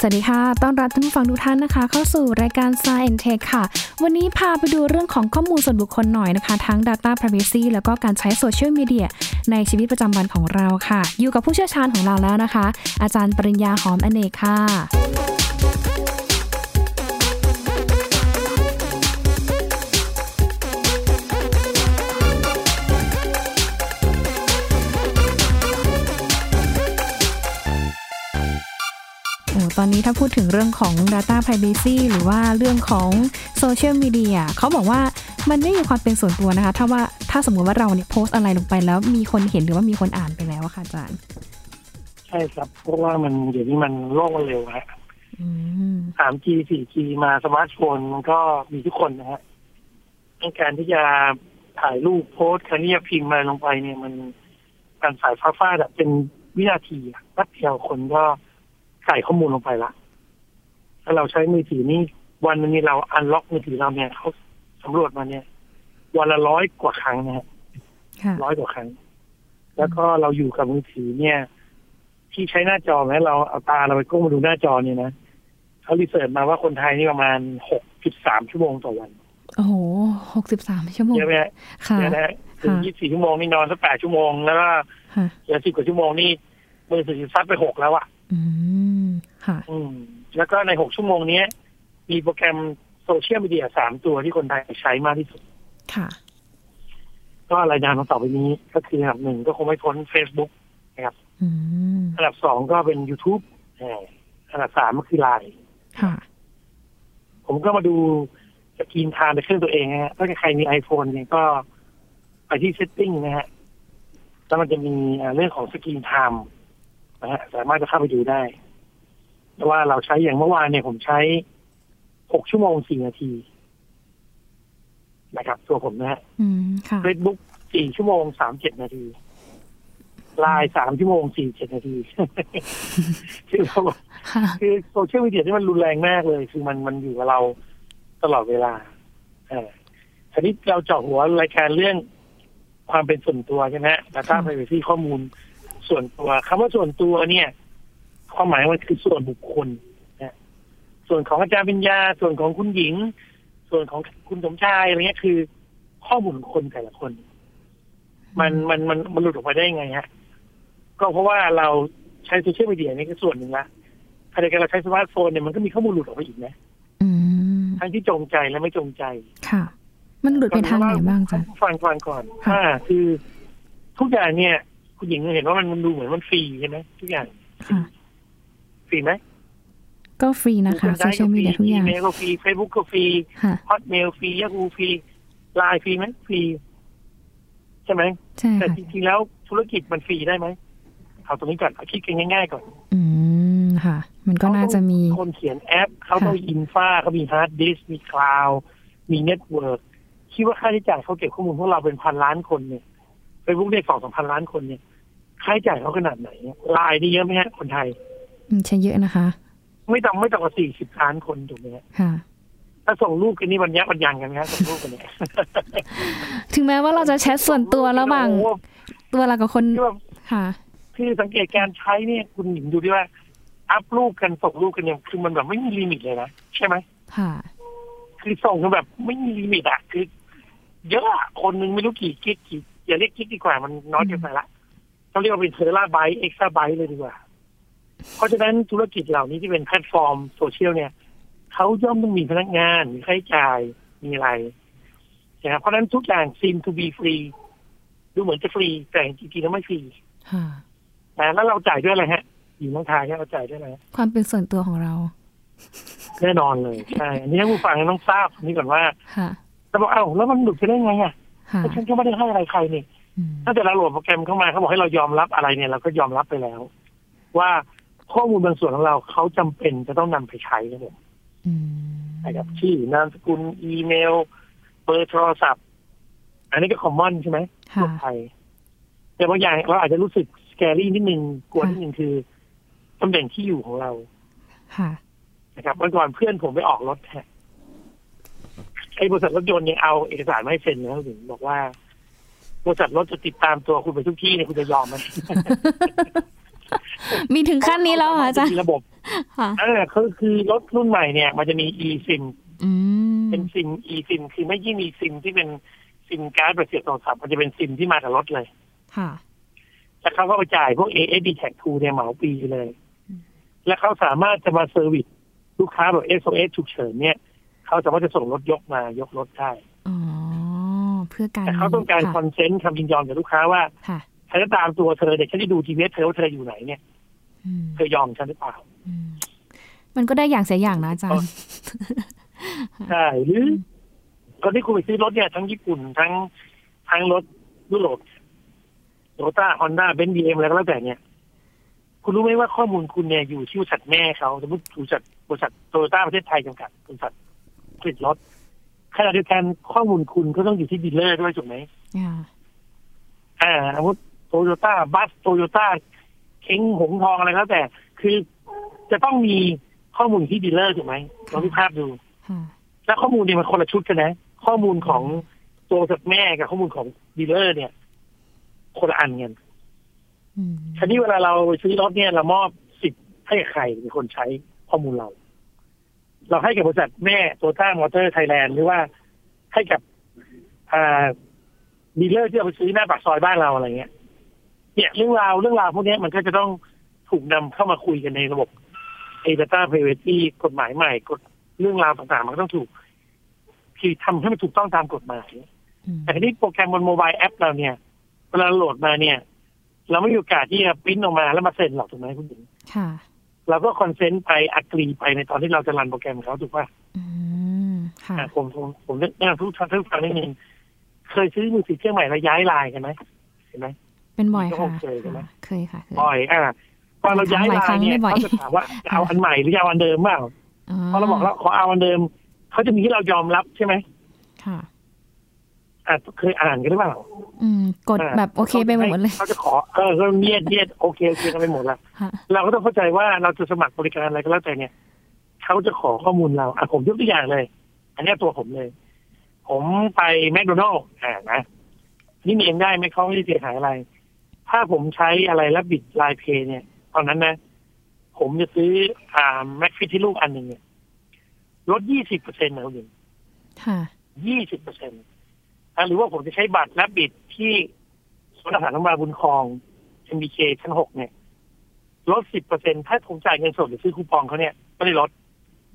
สวัสดีค่ะ ต้อนรับท่านผู้ฟังทุกท่านนะคะ เข้าสู่รายการ Science Tech ค่ะ วันนี้พาไปดูเรื่องของข้อมูลส่วนบุคคลหน่อยนะคะ ทั้ง Data Privacy แล้วก็การใช้โซเชียลมีเดียในชีวิตประจำวันของเราค่ะ อยู่กับผู้เชี่ยวชาญของเราแล้วนะคะ อาจารย์ปริญญาหอมอเนกค่ะ ตอนนี้ถ้าพูดถึงเรื่องของ Data Privacy หรือว่าเรื่องของโซเชียลมีเดียเขาบอกว่ามันไม่มีความเป็นส่วนตัวนะคะ ถ้าว่าถ้าสมมติว่าเราเนี่ยโพสต์อะไรลงไปแล้วมีคนเห็นหรือว่ามีคนอ่านไปแล้วค่ะอาจารย์ ใช่ครับ เพราะว่ามันเดี๋ยวนี้มันโลกมันเร็วฮะสาม G สี่ G มาสมาร์ทโฟนมันก็มีทุกคนนะฮะในการที่จะถ่ายรูปโพสต์คันนี้พิมพ์มาลงไปเนี่ยมันการสายฟ้าฟาดเป็นวินาทีนัดเดียวคนก็ ใส่ข้อมูลลงไปละถ้าเราใช้มือถือนี่วันนึงนี้เราอันล็อกมือถือเราเนี่ยเขาสำรวจมาเนี่ย วันละร้อยกว่าครั้งนะฮะร้อยกว่าครั้ง แล้วก็เราอยู่กับมือถือเนี่ย ที่ใช้หน้าจอไหมเราเอาตาเราไปก้มมาดูหน้าจอเนี่ยนะเขารีเสิร์ชมาว่าคนไทยนี่ประมาณหกจุดสามชั่วโมงต่อวัน โอ้โหหกสิบสามชั่วโมงเยอะไหมค่ะนะถึงยี่สิบสี่ชั่วโมงนี่นอนสักแปดชั่วโมง แล้วก็เหลือสิบกว่าชั่วโมงนี่มือถือซัดไปหกแล้วอะ อืมค่ะ อืมแล้วก็ในหกชั่วโมงนี้มีโปรแกรมโซเชียลมีเดียสามตัวที่คนไทยใช้มากที่สุด ค่ะ ก็รายงานมาต่อไปนี้ก็คืออันดับหนึ่งก็คงไม่พ้น Facebook นะครับอันดับสองก็เป็น YouTube อันดับสามก็คือไลน์ค่ะ ผมก็มาดู screen time ในเครื่องตัวเองนะฮะถ้าใครมี iPhone เนี่ยก็ไปที่ setting นะฮะ แล้วมันจะมีเรื่องของ screen time นะฮะสามารถจะเข้าไปดูได้แต่ว่าเราใช้อย่างเมื่อวานเนี่ยผมใช้หกชั่วโมงสี่นาที นะครับ ตัวผมนะฮะเฟซบุ๊กสี่ชั่วโมงสามเจ็ดนาทีไลน์สามชั่วโมงสี่เจ็ดนาทีคือเราคือโซเชียลมีเดียที่มันรุนแรงมากเลย คือมันมันอยู่กับเราตลอดเวลาอ่าทีนี้เราเจาะหัวรายการเรื่องความเป็นส่วนตัวใช่ไหมแต่ถ้าไปที่ข้อมูล ส่วนตัวคำว่าส่วนตัวเนี่ย ความหมายมันคือส่วนบุคคลนะส่วนของอาจารย์ปัญญา ส่วนของคุณหญิง ส่วนของคุณสมชายอะไรเงี้ยคือ ข้อมูลคนแต่ละคน มันมันมันมันหลุดออกมาได้ไงฮะก็เพราะว่าเราใช้โซเชียลมีเดียนี่ก็ส่วนหนึ่งละขณะเดียวกันเราใช้สมาร์ทโฟนเนี่ยมันก็มีข้อมูลหลุดออกมาอีกนะทั้งที่จงใจและไม่จงใจ ค่ะ มันหลุดไปทางไหนบ้างจ๊ะฟังฟังก่อนค่ะคือทุกอย่างเนี่ย คุณหญิงเห็นว่ามันมันดูเหมือนมันฟรีใช่ไหมทุกอย่างฟรีไหมก็ฟรีนะคะโซเชียลมีเดียทุกอย่างอีเมลก็ฟรีเฟซบุ๊กก็ฟรีฮอตเมลฟรียาฮูฟรีไลน์ฟรีไหมฟรีใช่ไหมแต่จริงๆแล้วธุรกิจมันฟรีได้ไหมเอาตรงนี้ก่อนเอาคิดกันง่ายๆก่อน อืมค่ะ มันก็น่าจะมีคนเขียนแอปเขาต้อง infra เขามีฮาร์ดดิสก์มีคลาวด์มี network คิดว่าค่าใช้จ่ายเขาเก็บข้อมูลพวกเราเป็นพันล้านคนเนี่ยเฟซบุ๊กเนี่ยสองสามพันล้านคนเนี่ย ค่าใช้จ่ายเขาขนาดไหนไลน์นี่เยอะไหมฮะคนไทยใช่เยอะนะคะ ไม่ต่ำไม่ต่ำกว่าสี่สิบล้านคนถูกไหมค่ะถ้าส่งรูปกันนี่วันยักวันยังกันนะส่งรูปกันเนี่ยถึงแม้ว่าเราจะแชทส่วนตัวระหว่างตัวเรากับคนค่ะ คือสังเกตการใช้เนี่ยคุณหญิงดูดิว่า อัพรูปกันส่งรูปกันเนี่ยคือมันแบบไม่มี limit เลยนะใช่ไหมค่ะ คือส่งกันแบบไม่มี limit อะคือ เยอะอะคนนึงไม่รู้กี่ gig กี่อย่าเรียก gig ดีกว่ามันน้อยเกินไปละ เขาเรียกว่าเป็น terabyte exabyte เลยดีกว่า เพราะฉะนั้นธุรกิจเหล่านี้ที่เป็นแพลตฟอร์มโซเชียลเนี่ยเขาย่อมต้องมีพนักงานมีค่าใช้จ่ายมีอะไรนะครับเพราะฉะนั้นทุกอย่าง seem to be free ดูเหมือนจะฟรีแต่จริงๆแล้วไม่ฟรีนะแล้วเราจ่ายด้วยอะไรฮะอยู่น้องทายเราจ่ายด้วยอะไรความเป็นส่วนตัวของเรา แน่นอนเลยใช่อันนี้ผู้ฟังต้องทราบนี่ก่อนว่าแต่บอกเอ้าแล้วมันหลุดไปได้ไงอะฉันก็ไม่ได้ให้อะไรใครนี่ ถ้าแต่เราโหลดโปรแกรมเข้ามาเขาบอกให้เรายอมรับอะไรเนี่ยเราก็ยอมรับไปแล้ว ว่าข้อมูลบางส่วนของเราเขาจำเป็นจะต้องนำไปใช้ครับผมนะครับชื่อนามสกุลอีเมล เบอร์โทรศัพท์ อันนี้ก็คอมมอนใช่ไหมทั่วไปแต่บางอย่างเราอาจจะรู้สึกสแกรี่นิดนึงกลัวนิดนึงคือตำแหน่งที่อยู่ของเราค่ะนะครับเมื่อก่อนเพื่อนผมไปออกรถแท็กไอ้บริษัทรถยนต์ยังเอาเอกสารไม่เซ็นนะถึงบอกว่าบ ริษัทรถจะติดตามตัวคุณไปทุกที่เนี่ยคุณจะยอมไหมมีถึงขั้นนี้แล้วเหรอจ๊ะระบบเออคือคือรถรุ่นใหม่เนี่ย มันจะมี e ซิมอืมเป็นซิม e ซิมคือไม่ยิ่งมีซิมที่เป็นซิมการ์ดแบบเสียบโทรศัพท์มันจะเป็นซิมที่มากับรถเลย ค่ะแล้วเขาก็ไปจ่ายพวก ASD Tag 2เนี่ยเหมาปีเลย แล้วเขาสามารถจะมา service ลูกค้าแบบ SOS ฉุกเฉินเนี่ย เขาสามารถจะส่งรถยกมายกรถได้ อ๋อเพื่อการแต่เขาต้องการค่ะ consent คำยินยอมจากลูกค้าว่าค่ะฉันจะตามตัวเธอเด็กฉันจะดูทีวีเธอว่าเธออยู่ไหนเนี่ยอืมเธอยอมฉันหรือเปล่าอืมมันก็ได้อย่างเสียอย่างนะอาจารย์ใช่หรือตอนที่คุณไปซื้อรถเนี่ยทั้งญี่ปุ่นทั้งทั้งรถยุโรปโตโยต้าฮอนด้าเบนซ์บีเอ็มอะไรก็แล้วแต่เนี่ย คุณรู้ไหมว่าข้อมูลคุณเนี่ยอยู่ที่บริษัทแม่เขาสมมติบริษัทบริษัทโตโยต้าประเทศไทยจำกัดบริษัทผลิตรถ ขณะเดียวกันข้อมูลคุณก็ต้องอยู่ที่ dealer ด้วยถูกไหมค่ะอ่าสมมติโตโยต้าบัสโตโยต้าเค้งหงทองอะไรก็แล้วแต่ คือจะต้องมีข้อมูลที่ dealer ถูกไหมลองดูภาพดูค่ะแล้วข้อมูลเนี่ยมันคนละชุดกันนะ ข้อมูลของตัวจากแม่กับข้อมูลของ dealer เนี่ย คนละอันกันอืมทีนี้เวลาเราไปซื้อรถเนี่ยเรามอบสิทธิ์ให้กับใครเป็นคนใช้ข้อมูลเรา เราให้กับบริษัทแม่โตโยต้ามอเตอร์ไทยแลนด์หรือว่าให้กับอ่า dealer ที่เอาไปซื้อหน้าปากซอยบ้านเราอะไรเงี้ย เนี่ยเรื่องราวเรื่องราวพวกนี้มันก็จะต้องถูกนำเข้ามาคุยกันในระบบ a data privacy กฎหมายใหม่กฎเรื่องราวต่างๆ มันก็ต้องถูกคือทำให้มันถูกต้องตามกฎหมาย แต่ทีนี้โปรแกรมบน mobile app เราเนี่ยเวลาโหลดมาเนี่ย เราไม่มีโอกาสที่จะปริ้นออกมาแล้วมาเซ็นหรอกถูกไหมคุณหญิงค่ะ เราก็ consent ไป agree ไปในตอนที่เราจะ run โปรแกรมเขาถูกป่ะอืมค่ะอะผมผมผมแนะนำทุกท่านทุกท่านนิดนึงเคยซื้อมือถือเครื่องใหม่แล้วย้ายไลน์กันไหมเห็นไหมเป็นบ่อยก็ค่ะคงเคยใช่ไหมค่ะเคยค่ะเคยบ่อยอะพอเราย้ายไลน์หลายครั้งเนี่ยไม่บ่อยเขาจะถามว่าจะเอาอันใหม่หรือจะเอาอันเดิมบ้างพอเราบอกแล้วขอเอาอันเดิมเขาจะมีให้เรายอมรับใช่ไหมค่ะ อะเคยอ่านกันหรือเปล่า อืม กดแบบโอเคไปหมดเลยเขาจะขอเออก็เนียดเนียดโอเคโอเคกันไปหมดละค่ะเราก็ต้องเข้าใจว่าเราจะสมัครบริการอะไรก็แล้วแต่เนี่ยเขาจะขอข้อมูลเราอะผมยกตัวอย่างเลย อันเนี้ยตัวผมเลย ผมไปแมคโดนัลล์อ่านะนี่เมนได้ไหมเขาไม่ได้เสียหายอะไร ถ้าผมใช้อะไรแล้วบิดไลน์เพย์เนี่ย ตอนนั้นนะ ผมจะซื้ออ่าแม็กฟิตที่ลูกอันหนึ่งเนี่ยลดยี่สิบเปอร์เซ็นต์นะคุณหญิงค่ะยี่สิบเปอร์เซ็นต์ หรือว่าผมจะใช้บัตรและบิดที่สวนอาหารน้ำบาลบุญคลอง MBK ชั้นหกเนี่ยลดสิบเปอร์เซ็นถ้าผมจ่ายเงินสดหรือซื้อคูปองเขาเนี่ยไม่ได้ลด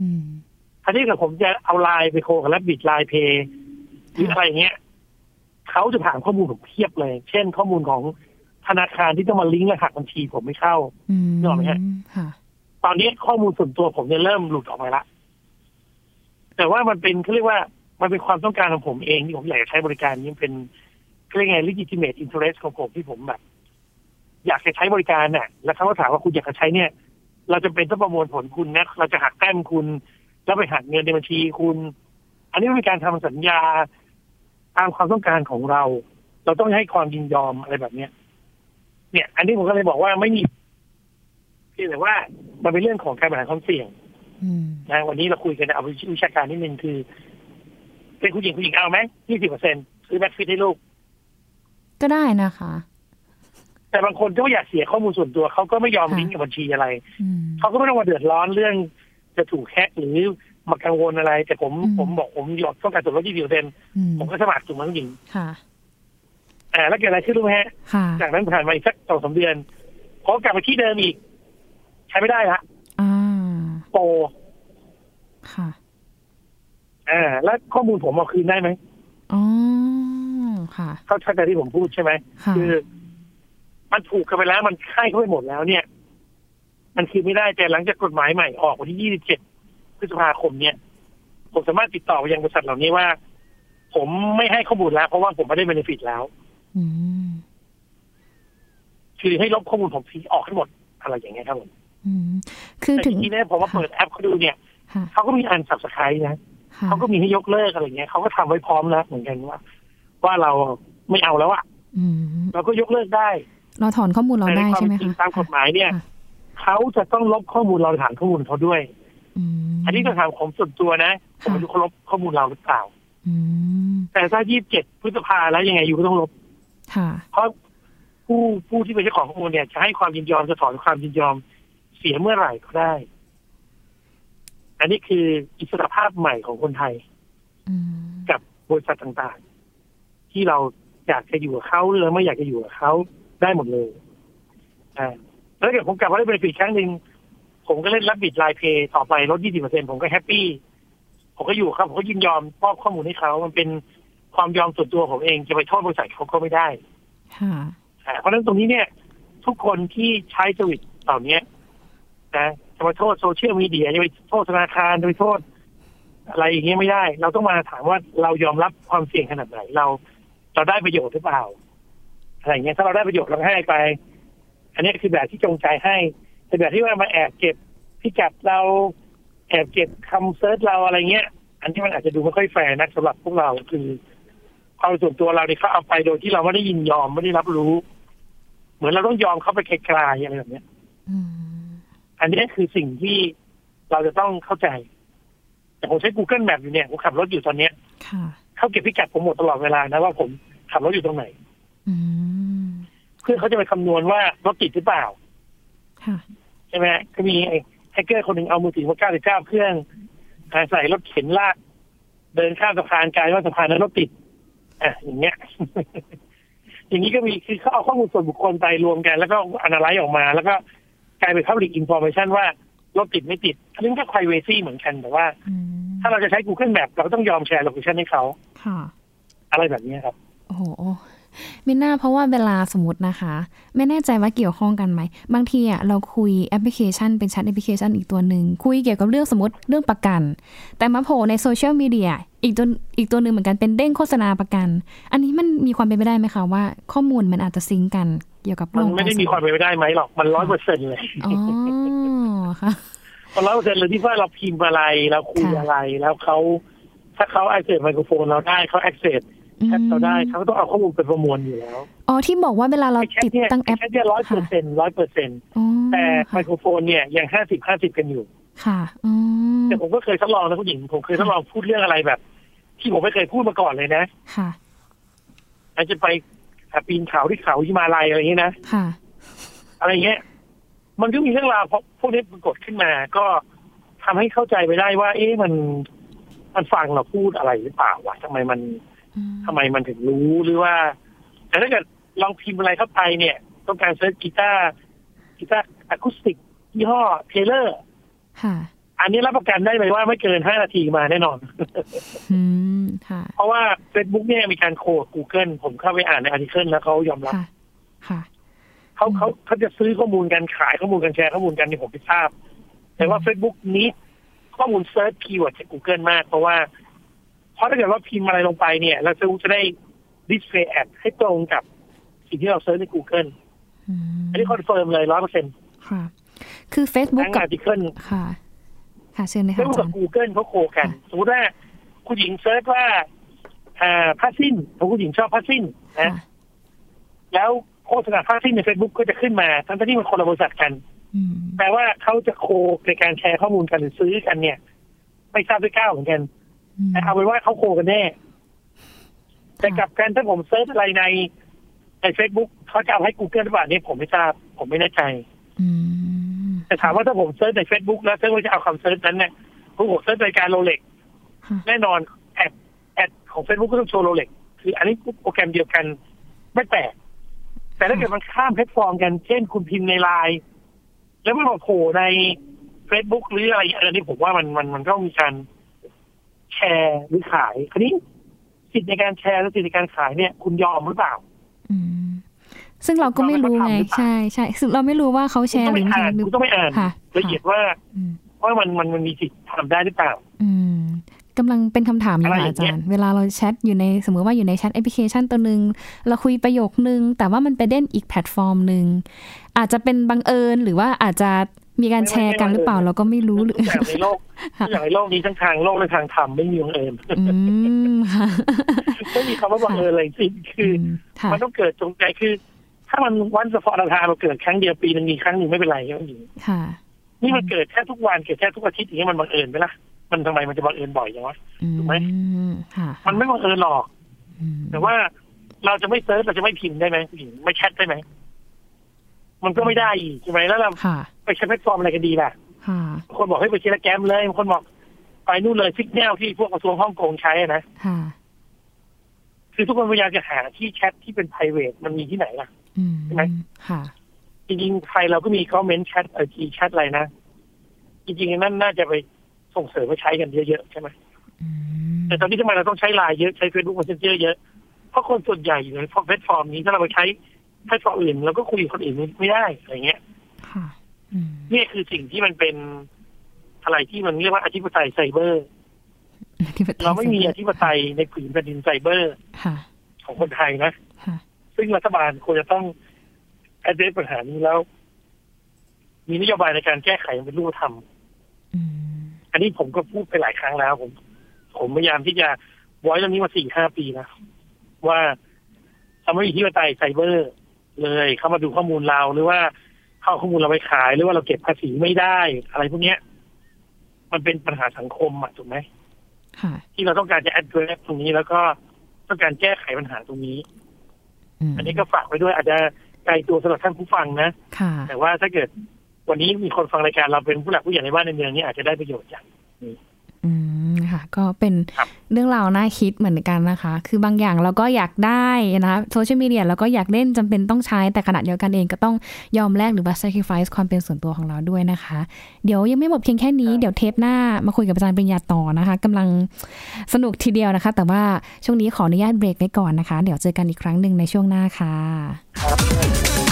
อืมถ้าที่กับผมจะเอาไลน์ไปโคกับและบิดไลน์เพย์หรืออะไรเงี้ยเขาจะถามข้อมูลผมเพียบเลย เช่น ข้อมูลของธนาคารที่ต้องมาลิงก์รหัสบัญชีผมไม่เข้าอืมนึกออกไหมฮะค่ะตอนนี้ข้อมูลส่วนตัวผมเนี่ยเริ่มหลุดออกไปละแต่ว่ามันเป็นเขาเรียกว่า มันเป็นความต้องการของผมเองที่ผมอยากจะใช้บริการนี้มันเป็นเขาเรียกไง legitimate interest ของผมที่ผมแบบ อยากจะใช้บริการน่ะ แล้วเขาก็ถามว่าคุณอยากจะใช้เนี่ย เราจะเป็นต้องประมวลผลคุณนะเราจะหักแต้มคุณ แล้วไปหักเงินในบัญชีคุณ อันนี้เป็นการทำสัญญาตามความต้องการของเรา เราต้องให้ความยินยอมอะไรแบบเนี้ย เนี่ย อันนี้ผมก็เลยบอกว่าไม่มีเพียงแต่ว่ามันเป็นเรื่องของการบริหารความเสี่ยงอืมนะวันนี้เราคุยกันเอาวิชาการนิดนึงคือ เป็นผู้หญิงผู้หญิงเอาไหมยี่สิบเปอร์เซ็นซื้อแบ็กฟิตให้ลูก ก็ได้นะคะ แต่บางคนก็ไม่อยากเสียข้อมูลส่วนตัวเขาก็ไม่ยอมค่ะลิงก์กับบัญชีอะไรอืมเขาก็ไม่ต้องมาเดือดร้อนเรื่องจะถูกแฮกหรือมากังวลอะไร แต่ผมอืมผมบอกผมยอมต้องการส่วนลดยี่สิบเปอร์เซ็นอืมผมก็สมัครถูกไหมผู้หญิงค่ะอ่าแล้วเกิดอะไรขึ้นรู้ไหมฮะค่ะจากนั้นผ่านมาอีกสักสองสามเดือนพอกลับไปที่เดิมอีก ใช้ไม่ได้ละอ่าโปรค่ะ อ่า แล้วข้อมูลผมเอาคืนได้ไหมอ๋อค่ะ เข้าใจที่ผมพูดใช่ไหมค่ะคือ มันถูกกันไปแล้วมันค่ายเข้าไปหมดแล้วเนี่ย มันคือไม่ได้แต่หลังจากกฎหมายใหม่ออกวันที่27พฤษภาคมเนี่ย ผมสามารถติดต่อไปยังบริษัทเหล่านี้ว่า ผมไม่ให้ข้อมูลแล้ว เพราะว่าผมไม่ได้ benefit แล้วอืมคือให้ลบข้อมูลผมทีออกให้หมดอะไรอย่างเงี้ยครับผมอืมคือแต่ถึทีงนี้เนี่ยผมมาเปิดแอปเขาดูเนี่ยค่ะเขาก็มี unsubscribe นะค่ะ เขาก็มีให้ยกเลิกอะไรเงี้ยเขาก็ทำไว้พร้อมแล้วเหมือนกันว่า ว่าเราไม่เอาแล้วอะอืมเราก็ยกเลิกได้ เราถอนข้อมูลเราแต่ในได้ควาใช่มไหมจริงคะตามกฎหมายเนี่ยค่ะเขาจะต้องลบข้อมูลเราฐานข้อมูลเขาด้วยอืมอันนี้ก็ถามผมส่วนตัวนะผมไม่รู้เขาลบข้อมูลเราหรือเปล่าอืมแต่ถ้า27พฤษภาแล้วยังไงอยู่ก็ต้องลบค่ะเพราะผู้ผู้ที่เป็นเจ้าของข้อมูลเนี่ยจะให้ความยินยอมจะถอนความยินยอมเสียเมื่อไหร่ก็ได้ อันนี้คืออิสรภาพใหม่ของคนไทยกับบริษัทต่างๆ ที่เราอยากจะอยู่กับเขาหรือไม่อยากจะอยู่กับเขาได้หมดเลยอ่าแล้วเดี๋ยวผมกลับมาได้เป็นปีครั้งหนึ่งผมก็เล่น Rabbit LINE Pay ต่อไปลดยี่สิบเปอร์เซ็นต์ผมก็ happy ผมก็อยู่ครับ ผมก็ยินยอมมอบข้อมูลให้เขา มันเป็นความยอมส่วนตัวผมเองจะไปโทษบริษัทเขาก็ไม่ได้เพราะฉะนั้นตรงนี้เนี่ย ทุกคนที่ใช้สวิตเหล่านี้นะ จะไปโทษโซเชียลมีเดียจะไปโทษธนาคารจะไปโทษ อะไรอย่างเงี้ยไม่ได้ เราต้องมาถามว่าเรายอมรับความเสี่ยงขนาดไหน เราเราได้ประโยชน์หรือเปล่าอะไรเงี้ยถ้าเราได้ประโยชน์เราให้ไป อันนี้คือแบบที่จงใจให้แต่แบบที่ว่ามาแอบเก็บพิกัดเราแอบเก็บคำ search เราอะไรเงี้ย อันที่มันอาจจะดูไม่ค่อยแฟร์นักสำหรับพวกเราคือความส่วนตัวเราเนี่ยเขาเอาไปโดยที่เราไม่ได้ยินยอมไม่ได้รับรู้ เหมือนเราต้องยอมเขาไปไกลๆอะไรแบบเนี้ยอั นนี้คือสิ่งที่เราจะต้องเข้าใจ แต่ผมใช้ Google Map อยู่เนี่ยผมขับรถอยู่ตอนเนี้ยเขาเก็บพิกัดผมหมดตลอดเวลานะว่าผมขับรถอยู่ตรงไหนเพื่อเขาจะไปคำนวณว่ารถติดหรือเปล่าใช่ไหมก็มีแฮกเกอร์คนหนึ่งเอามือถือมาเก้าสิบเก้าเครื่องใส่รถเข็นลาก เดินข้ามสะพานกลายว่าสะพานนั้นรถติดอะอย่างเงี้ยอย่างนี้ก็มีคือเขาเอาข้อมูลส่วนบุคคลไปรวมกัน แล้วก็analyze ออกมา แล้วก็ กลายเป็น public information ว่ารถติดไม่ติดอันนี้ก็ privacy เหมือนกันแต่ว่า ถ้าเราจะใช้ Google Map เราก็ต้องยอมแชร์ location ให้เขาอะไรแบบนี้ครับ โอ้โห มิน่าเพราะว่าเวลาสมมตินะคะ ไม่แน่ใจว่าเกี่ยวข้องกันไหม บางทีอะเราคุยแอปพลิเคชันเป็นแชทแอปพลิเคชันอีกตัวหนึ่ง คุยเกี่ยวกับเรื่องสมมติเรื่องประกัน แต่มาโผล่ในโซเชียลมีเดียอีกตัวอีกตัวหนึ่งเหมือนกันเป็นเด้งโฆษณาประกัน อันนี้มันมีความเป็นไปได้ไหมคะว่าข้อมูลมันอาจจะ sync กันเกี่ยวกับเรื่องมันไม่ได้มีความเป็นไปได้ไหมหรอกมันร้อยเปอร์เซ็นต์เลยอ๋อค่ะมันร้อยเปอร์เซ็นต์เลยที่ว่าเราพิมพ์อะไรเราคุยอะไรแล้วเขาถ้าเขา access ไมโครโฟนเราได้เขา access แคปเราได้เขาต้องเอาข้อมูลไปประมวลอยู่แล้ว อ๋อ ที่บอกว่าเวลาเราติดตั้งแอปแค่ร้อยเปอร์เซ็นต์ร้อยเปอร์เซ็นต์แต่ไมโครโฟนเนี่ยยังห้าสิบห้าสิบกันอยู่ ค่ะแต่ผมก็เคยทดลองนะคุณหญิง ผมเคยทดลองพูดเรื่องอะไรแบบ ที่ผมไม่เคยพูดมาก่อนเลยนะ ค่ะอาจจะไปปีนเขาที่เขาหิมาลัยอะไรอย่างนี้นะ ค่ะ อะไรเงี้ย มันก็มีเรื่องราวพวกนี้ปรากฏขึ้นมา ก็ทำให้เข้าใจไปได้ว่า เอ๊ะมันมันฟังเราพูดอะไรหรือเปล่าวะทำไมมัน ทำไมมันถึงรู้หรือว่า แต่ถ้าเกิดลองพิมพ์อะไรเข้าไปเนี่ย ต้องการ search กีตาร์กีตาร์อะคูสติกยี่ห้อเทเลอร์อันนี้รับประกันได้เลยว่าไม่เกินห้านาทีมาแน่นอนเพราะว่า Facebook เนี่ยมีการโคด Google ผมเข้าไปอ่านใน article แล้วเขายอมรับเขาเขาเขาจะซื้อข้อมูลกันขายข้อมูลกันแชร์ข้อมูลกันนี่ผมไม่ทราบ แต่ว่า Facebook นี้ข้อมูล search keyword จาก Google มาก เพราะว่า เพราะถ้าเกิดว่าพิมพ์อะไรลงไปเนี่ย เราจะจะได้ display ad ให้ตรงกับสิ่งที่เรา search ใน Google อันนี้ confirm เลยร้อยเปอร์เซ็นต์ค่ะ คือ Facebook กับ article ค่ะ ค่ะเชิญเลยค่ะ Facebook กับ Google เขา co กัน สมมติว่าคุณหญิง search ว่าอ่าผ้าซิ่นถ้าคุณหญิงชอบผ้าซิ่นนะแล้วโฆษณาผ้าซิ่นใน Facebook ก็จะขึ้นมา ทั้งที่มันคนละบริษัทกันแปลว่าเขาจะ co ในการแชร์ข้อมูลกันหรือซื้อกันเนี่ย ไม่ทราบด้วยเกล้าเหมือนกัน แต่เอาเป็นว่าเขา co กันแน่ แต่กับการถ้าผม search อะไรในในเฟซบุ๊กเขาจะเอาให้ Google หรือเปล่านี่ผมไม่ทราบ ผมไม่แน่ใจแต่ถามว่าถ้าผม search ในเฟซบุ๊กแล้ว search ว่าจะเอาคำ search นั้นเนี่ยผม search นาฬิกา Rolex แน่นอน ad ad ของเฟซบุ๊กก็ต้องโชว์ Rolex คืออันนี้โปรแกรมเดียวกันไม่แปลกแต่ถ้าเกิดมันข้ามแพลตฟอร์มกันเช่นคุณพิมพ์ในไลน์แล้วมันมาโผล่ในเฟซบุ๊กหรืออะไรอันนี้ผมว่ามันมันมันก็มีการ แชร์หรือขายคราวนี้สิทธิในการแชร์และสิทธิในการขายเนี่ย คุณยอมหรือเปล่าซึ่งเราก็ไม่รู้ไง ใช่ใช่ซึ่งเราไม่รู้ว่าเขาแชร์หรือไม่แชร์คุณต้องไม่อ่านละเอียดว่าว่ามันมันมันมีสิทธิ์ทำได้หรือเปล่า อืมกำลังเป็นคำถามอยู่อาจารย์ เวลาเราแชทอยู่ในสมมติว่าอยู่ในแชทแอปพลิเคชันตัวหนึ่งเราคุยประโยคนึง แต่ว่ามันไปเด้งอีกแพลตฟอร์มหนึ่งอาจจะเป็นบังเอิญหรือว่าอาจจะ มีการแชร์กันหรือเปล่าเราก็ไม่รู้หรืออย่างในโลกอย่างในโลกนี้ทั้งทางโลกและทางธรรมไม่มีบังเอิญไม่มีคำว่าบังเอิญอะไรสิคือมันต้องเกิดจงใจคือ ถ้ามัน once upon a time เราเกิดครั้งเดียวปีนึงมีครั้งหนึ่งไม่เป็นไรก็อยู่นี่มันเกิดแค่ทุกวันเกิดแค่ทุกอาทิตย์อย่างนี้มันบังเอิญไหมล่ะมันทำไมมันจะบังเอิญบ่อยอย่างวะถูกไหมมันไม่บังเอิญหรอกแต่ว่าเราจะไม่ search เราจะไม่พิมพ์ได้ไหมไม่แชทได้ไหม มันก็ไม่ได้อีกใช่ไหมแล้วเราไปใช้แพลตฟอร์มอะไรกันดีล่ะคนบอกให้ไปเชียร์แกมเลยคนบอกไปนู่นเลยซิกแนลที่พวกกระทรวงฮ่องกงใช้นะคือทุกคนพยายามจะหาที่แชทที่เป็น p r i v a t มันมีที่ไหนล่ะใช่ไหมค่ะจริงๆไทยเราก็มีคอมเมนต์แชทเออทีแชทอะไรนะ จริงๆนั่นน่าจะไปส่งเสริมไปใช้กันเยอะๆใช่ไหมแต่ตอนนี้ทำไมเราต้องใช้ไลน์เยอะใช้เฟซบุ๊กมันเยอะเยอะ เพราะคนส่วนใหญ่อยู่ในแพลตฟอร์มนี้ถ้าเราไปใช้ แพลตฟอร์มอื่นเราก็คุยกับคนอื่นไม่ได้อะไรเงี้ยนี่คือสิ่งที่มันเป็นอะไรที่มันเรียกว่าอธิปไตยไซเบอร์เราไม่มีอธิปไตยในผืนแผ่นดินไซเบอร์ของคนไทยนะซึ่งรัฐบาลควรจะต้อง address ปัญหานี้แล้ว มีนโยบายในการแก้ไขเป็นรูปธรรมอันนี้ผมก็พูดไปหลายครั้งแล้ว ผม ผมพยายามที่จะไว้เรื่องนี้มาสี่ห้าปีนะว่าทำให้ที่ปไตยไซเบอร์ เลยเข้ามาดูข้อมูลเราหรือว่าเข้าข้อมูลเราไปขาย หรือว่าเราเก็บภาษีไม่ได้ อะไรพวกนี้ย มันเป็นปัญหาสังคมอะถูกไหมที่เราต้องการจะแอดเวสตรงนี้แล้วก็ต้องการแก้ไขปัญหาตรงนี้ อันนี้ก็ฝากไปด้วย อาจจะไกลตัวสำหรับท่านผู้ฟังนะแต่ว่าถ้าเกิดวันนี้มีคนฟังรายการเราเป็นผู้หลักผู้ใหญ่ในบ้านในเมืองนี้อาจจะได้ประโยชน์จากนี้ อืมค่ะ ก็เป็นเรื่องราวน่าคิดเหมือนกันนะคะ คือบางอย่างเราก็อยากได้นะคะโซเชียลมีเดียเราก็อยากเล่นจำเป็นต้องใช้ แต่ขณะเดียวกันเองก็ต้องยอมแลกหรือว่า sacrifice ความเป็นส่วนตัวของเราด้วยนะคะ เดี๋ยวยังไม่หมดเพียงแค่นี้เดี๋ยวเทปหน้ามาคุยกับอาจารย์ปริญญาต่อนะคะกำลังสนุกทีเดียวนะคะ แต่ว่าช่วงนี้ขออนุญาตเบรกไว้ก่อนนะคะ เดี๋ยวเจอกันอีกครั้งหนึ่งในช่วงหน้าค่ะ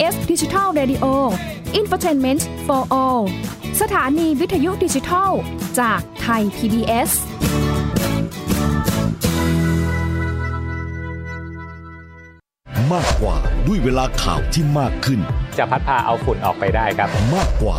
PBS ดิจิทัล Radio Infotainment for All สถานีวิทยุดิจิทัล จากไทย PBS มากกว่าด้วยเวลาข่าวที่มากขึ้น จะพัดพาเอาฝุ่นออกไปได้ครับ มากกว่า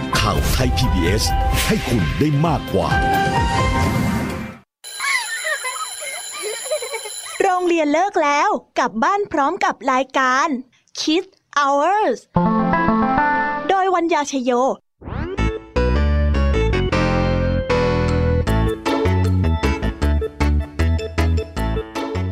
ข่าวไทย PBS ให้คุณได้มากกว่า โรงเรียนเลิกแล้ว กลับบ้านพร้อมกับรายการ Kids Hours โดยวัญญาชยโย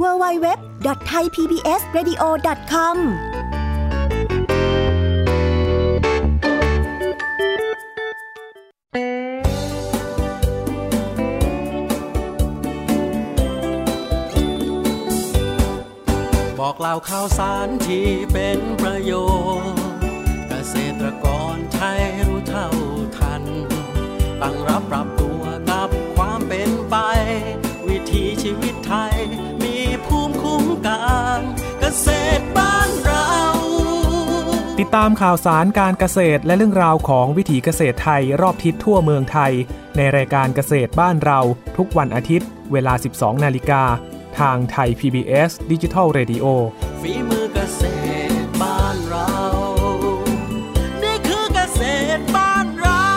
www.thaipbsradio.com บอกเล่าข่าวสารที่เป็นประโยชน์ เกษตรกร ดตามข่าวสารการเกษตรและเรื่องราวของวิถีเกษตรไทยรอบทิศทั่วเมืองไทย ในรายการเกษตรบ้านเรา ทุกวันอาทิตย์ เวลา 12 นาฬิกา ทางไทย PBS ดิจิทัล Radio ฝีมือเกษตรบ้านเรา นี่คือเกษตรบ้านเรา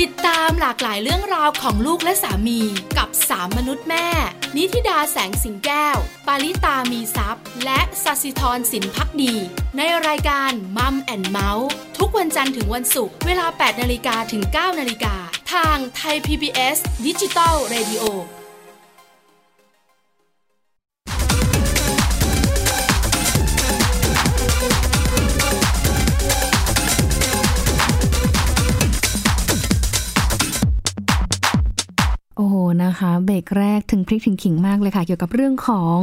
ติดตามหลากหลายเรื่องราวของลูกและสามีกับสามมนุษย์แม่ นิธิดาแสงสิงแก้ว ปาริตามีซัพ์และสัสิธรสินพักดี ในรายการมัมแอนเมาส์ทุกวันจันทร์ถึงวันศุกร์เวลา 8 นาฬิกาถึง 9 นาฬิกา ทางไทย PBS ดิจิตอลร เบรกแรกถึงพริกถึงขิงมากเลยค่ะ เกี่ยวกับเรื่องของ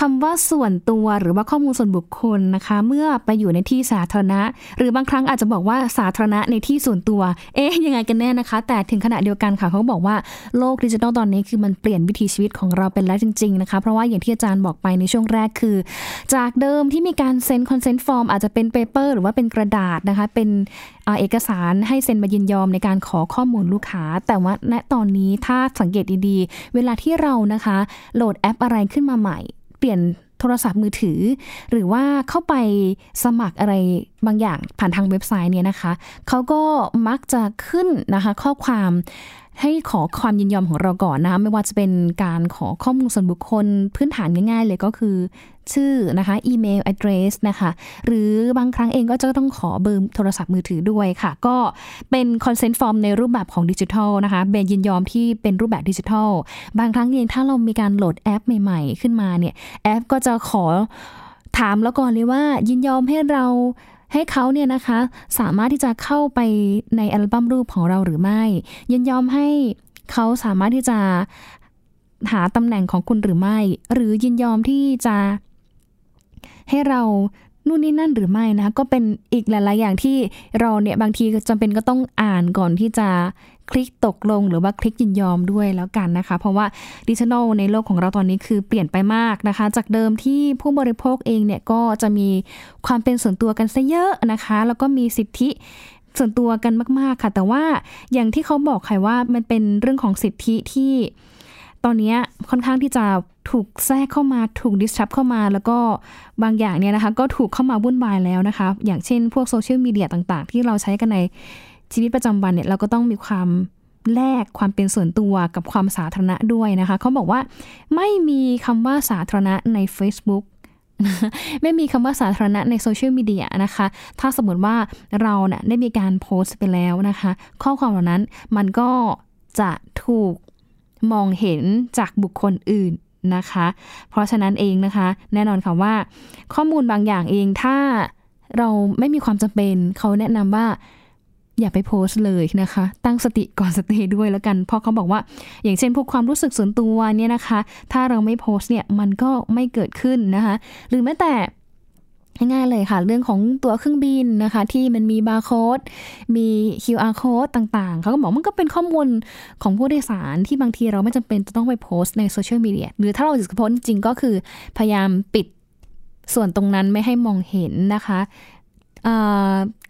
คำว่าส่วนตัวหรือว่าข้อมูลส่วนบุคคลนะคะ เมื่อไปอยู่ในที่สาธารณะ หรือบางครั้งอาจจะบอกว่าสาธารณะในที่ส่วนตัว เอ๊ะยังไงกันแน่นะคะ แต่ถึงขณะเดียวกันค่ะเขาบอกว่าโลกดิจิทัลตอนนี้คือมันเปลี่ยนวิถีชีวิตของเราเป็นแล้วจริง ๆนะคะ เพราะว่าอย่างที่อาจารย์บอกไปในช่วงแรกคือ จากเดิมที่มีการเซ็น consent form อาจจะเป็น paper หรือว่าเป็นกระดาษนะคะ เป็นเอกสารให้เซ็นมายินยอมในการขอข้อมูลลูกค้า แต่ว่าณตอนนี้ถ้าสังเกตดีๆ เวลาที่เรานะคะ โหลดแอปอะไรขึ้นมาใหม่ เปลี่ยนโทรศัพท์มือถือ หรือว่าเข้าไปสมัครอะไรบางอย่างผ่านทางเว็บไซต์เนี่ยนะคะเขาก็มักจะขึ้นนะคะข้อความ ให้ขอความยินยอมของเราก่อนนะ ไม่ว่าจะเป็นการขอข้อมูลส่วนบุคคลพื้นฐานง่ายๆเลยก็คือ ชื่อนะคะอีเมล address นะคะ หรือบางครั้งเองก็จะต้องขอเบอร์โทรศัพท์มือถือด้วยค่ะ ก็เป็น consent form ในรูปแบบของดิจิทัลนะคะเป็นยินยอมที่เป็นรูปแบบดิจิทัล บางครั้งเองถ้าเรามีการโหลดแอปใหม่ๆ ขึ้นมาเนี่ยแอปก็จะขอถามแล้วก่อนเลยว่ายินยอมให้เรา ให้เขาเนี่ยนะคะสามารถที่จะเข้าไปในอัลบั้มรูปของเราหรือไม่ ยินยอมให้เขาสามารถที่จะหาตำแหน่งของคุณหรือไม่ หรือยินยอมที่จะให้เรา นู่นนี่นั่นหรือไม่นะก็เป็นอีกหลาย ๆ อย่างที่เราเนี่ยบางทีจำเป็นก็ต้องอ่านก่อนที่จะคลิกตกลงหรือว่าคลิกยินยอมด้วยแล้วกันนะคะ เพราะว่าดิจิทัลในโลกของเราตอนนี้คือเปลี่ยนไปมากนะคะ จากเดิมที่ผู้บริโภคเองเนี่ยก็จะมีความเป็นส่วนตัวกันซะเยอะนะคะ แล้วก็มีสิทธิส่วนตัวกันมาก ๆ ค่ะ แต่ว่าอย่างที่เขาบอกค่ะว่ามันเป็นเรื่องของสิทธิที่ตอนนี้ค่อนข้างที่จะ ถูกแทรกเข้ามาถูกดิสทับเข้ามา แล้วก็บางอย่างเนี่ยนะคะ ก็ถูกเข้ามาวุ่นวายแล้วนะคะ อย่างเช่น พวกโซเชียลมีเดียต่างๆ ที่เราใช้กันในชีวิตประจำวันเนี่ยเราก็ต้องมีความแลกความเป็นส่วนตัวกับความสาธารณะด้วยนะคะเขาบอกว่าไม่มีคำว่าสาธารณะใน Facebook ไม่มีคำว่าสาธารณะในโซเชียลมีเดียนะคะ ถ้าสมมติว่าเราเนะ่ยได้มีการโพสต์ไปแล้วนะคะ ข้อความเหล่านั้นมันก็จะถูกมองเห็นจากบุคคลอื่น นะคะ เพราะฉะนั้นเองนะคะ แน่นอนค่ะว่า ข้อมูลบางอย่างเองถ้าเราไม่มีความจำเป็นเขาแนะนำว่าอย่าไปโพสเลยนะคะ ตั้งสติก่อนสติด้วยแล้วกัน เพราะเขาบอกว่า อย่างเช่นพวกความรู้สึกส่วนตัวเนี่ยนะคะ ถ้าเราไม่โพสเนี่ยมันก็ไม่เกิดขึ้นนะคะ หรือแม้แต่ ง่ายๆเลยค่ะ เรื่องของตั๋วเครื่องบินนะคะ ที่มันมีบาร์โค้ดมี QR code ต่างๆ เขาก็บอกมันก็เป็นข้อมูลของผู้โดยสารที่บางทีเราไม่จำเป็นจะต้องไปโพสต์ในโซเชียลมีเดียหรือถ้าเราจะโพสต์จริงก็คือพยายามปิดส่วนตรงนั้นไม่ให้มองเห็นนะคะ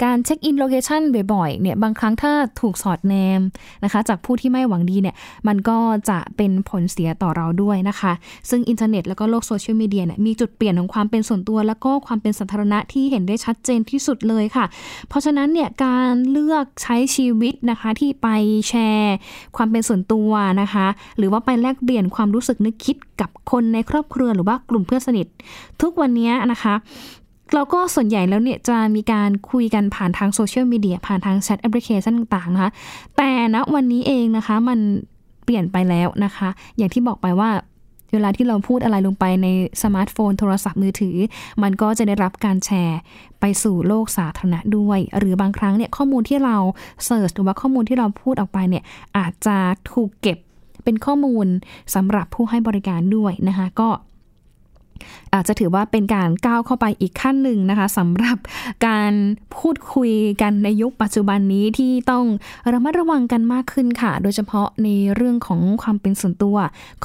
การเช็คอิน location บ่อยๆเนี่ยบางครั้งถ้าถูกสอดแนมนะคะ จากผู้ที่ไม่หวังดีเนี่ยมันก็จะเป็นผลเสียต่อเราด้วยนะคะ ซึ่งอินเทอร์เน็ตแล้วก็โลกโซเชียลมีเดียเนี่ยมีจุดเปลี่ยนของความเป็นส่วนตัว แล้วก็ความเป็นสาธารณะที่เห็นได้ชัดเจนที่สุดเลยค่ะ เพราะฉะนั้นเนี่ยการเลือกใช้ชีวิตนะคะที่ไปแชร์ ความเป็นส่วนตัวนะคะ หรือว่าไปแลกเปลี่ยนความรู้สึกนึกคิดกับคนในครอบครัวหรือว่ากลุ่มเพื่อนสนิท ทุกวันนี้นะคะ แล้วก็ส่วนใหญ่แล้วเนี่ยจะมีการคุยกันผ่านทางโซเชียลมีเดียผ่านทางแชทแอปพลิเคชันต่างๆนะคะ แต่ณวันนี้เองนะคะมันเปลี่ยนไปแล้วนะคะ อย่างที่บอกไปว่าเวลาที่เราพูดอะไรลงไปในสมาร์ทโฟนโทรศัพท์มือถือ มันก็จะได้รับการแชร์ไปสู่โลกสาธารณะด้วย หรือบางครั้งเนี่ยข้อมูลที่เราเสิร์ชหรือว่าข้อมูลที่เราพูดออกไปเนี่ยอาจจะถูกเก็บเป็นข้อมูลสำหรับผู้ให้บริการด้วยนะคะ ก็ อาจจะถือว่าเป็นการก้าวเข้าไปอีกขั้นหนึ่งนะคะสำหรับการพูดคุยกันในยุคปัจจุบันนี้ที่ต้องระมัดระวังกันมากขึ้นค่ะ โดยเฉพาะในเรื่องของความเป็นส่วนตัว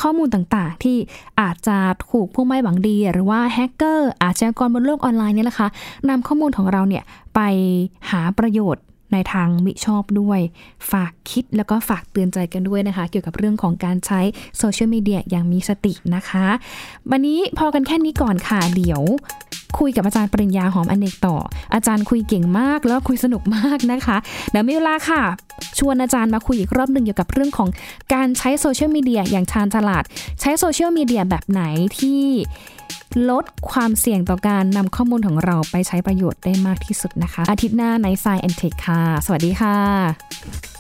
ข้อมูลต่างๆ ที่อาจจะถูกผู้ไม่หวังดี หรือว่าแฮกเกอร์อาชญากรบนโลกออนไลน์เนี่ยนะคะนำข้อมูลของเราเนี่ยไปหาประโยชน์ ในทางมิชอบด้วย ฝากคิดแล้วก็ฝากเตือนใจกันด้วยนะคะ เกี่ยวกับเรื่องของการใช้โซเชียลมีเดียอย่างมีสตินะคะ วันนี้พอกันแค่นี้ก่อนค่ะ เดี๋ยว คุยกับอาจารย์ปริญญาหอมเอนกต่อ อาจารย์คุยเก่งมากแล้วคุยสนุกมากนะคะเดี๋ยวมีเวลาค่ะ ชวนอาจารย์มาคุยอีกรอบหนึ่งเกี่ยวกับเรื่องของการใช้โซเชียลมีเดียอย่างชาญฉลาด ใช้โซเชียลมีเดียแบบไหนที่ ลดความเสี่ยงต่อการนำข้อมูลของเราไปใช้ประโยชน์ได้มากที่สุดนะคะ อาทิตย์หน้าใน s ซ i แอนเทคค่ะ สวัสดีค่ะ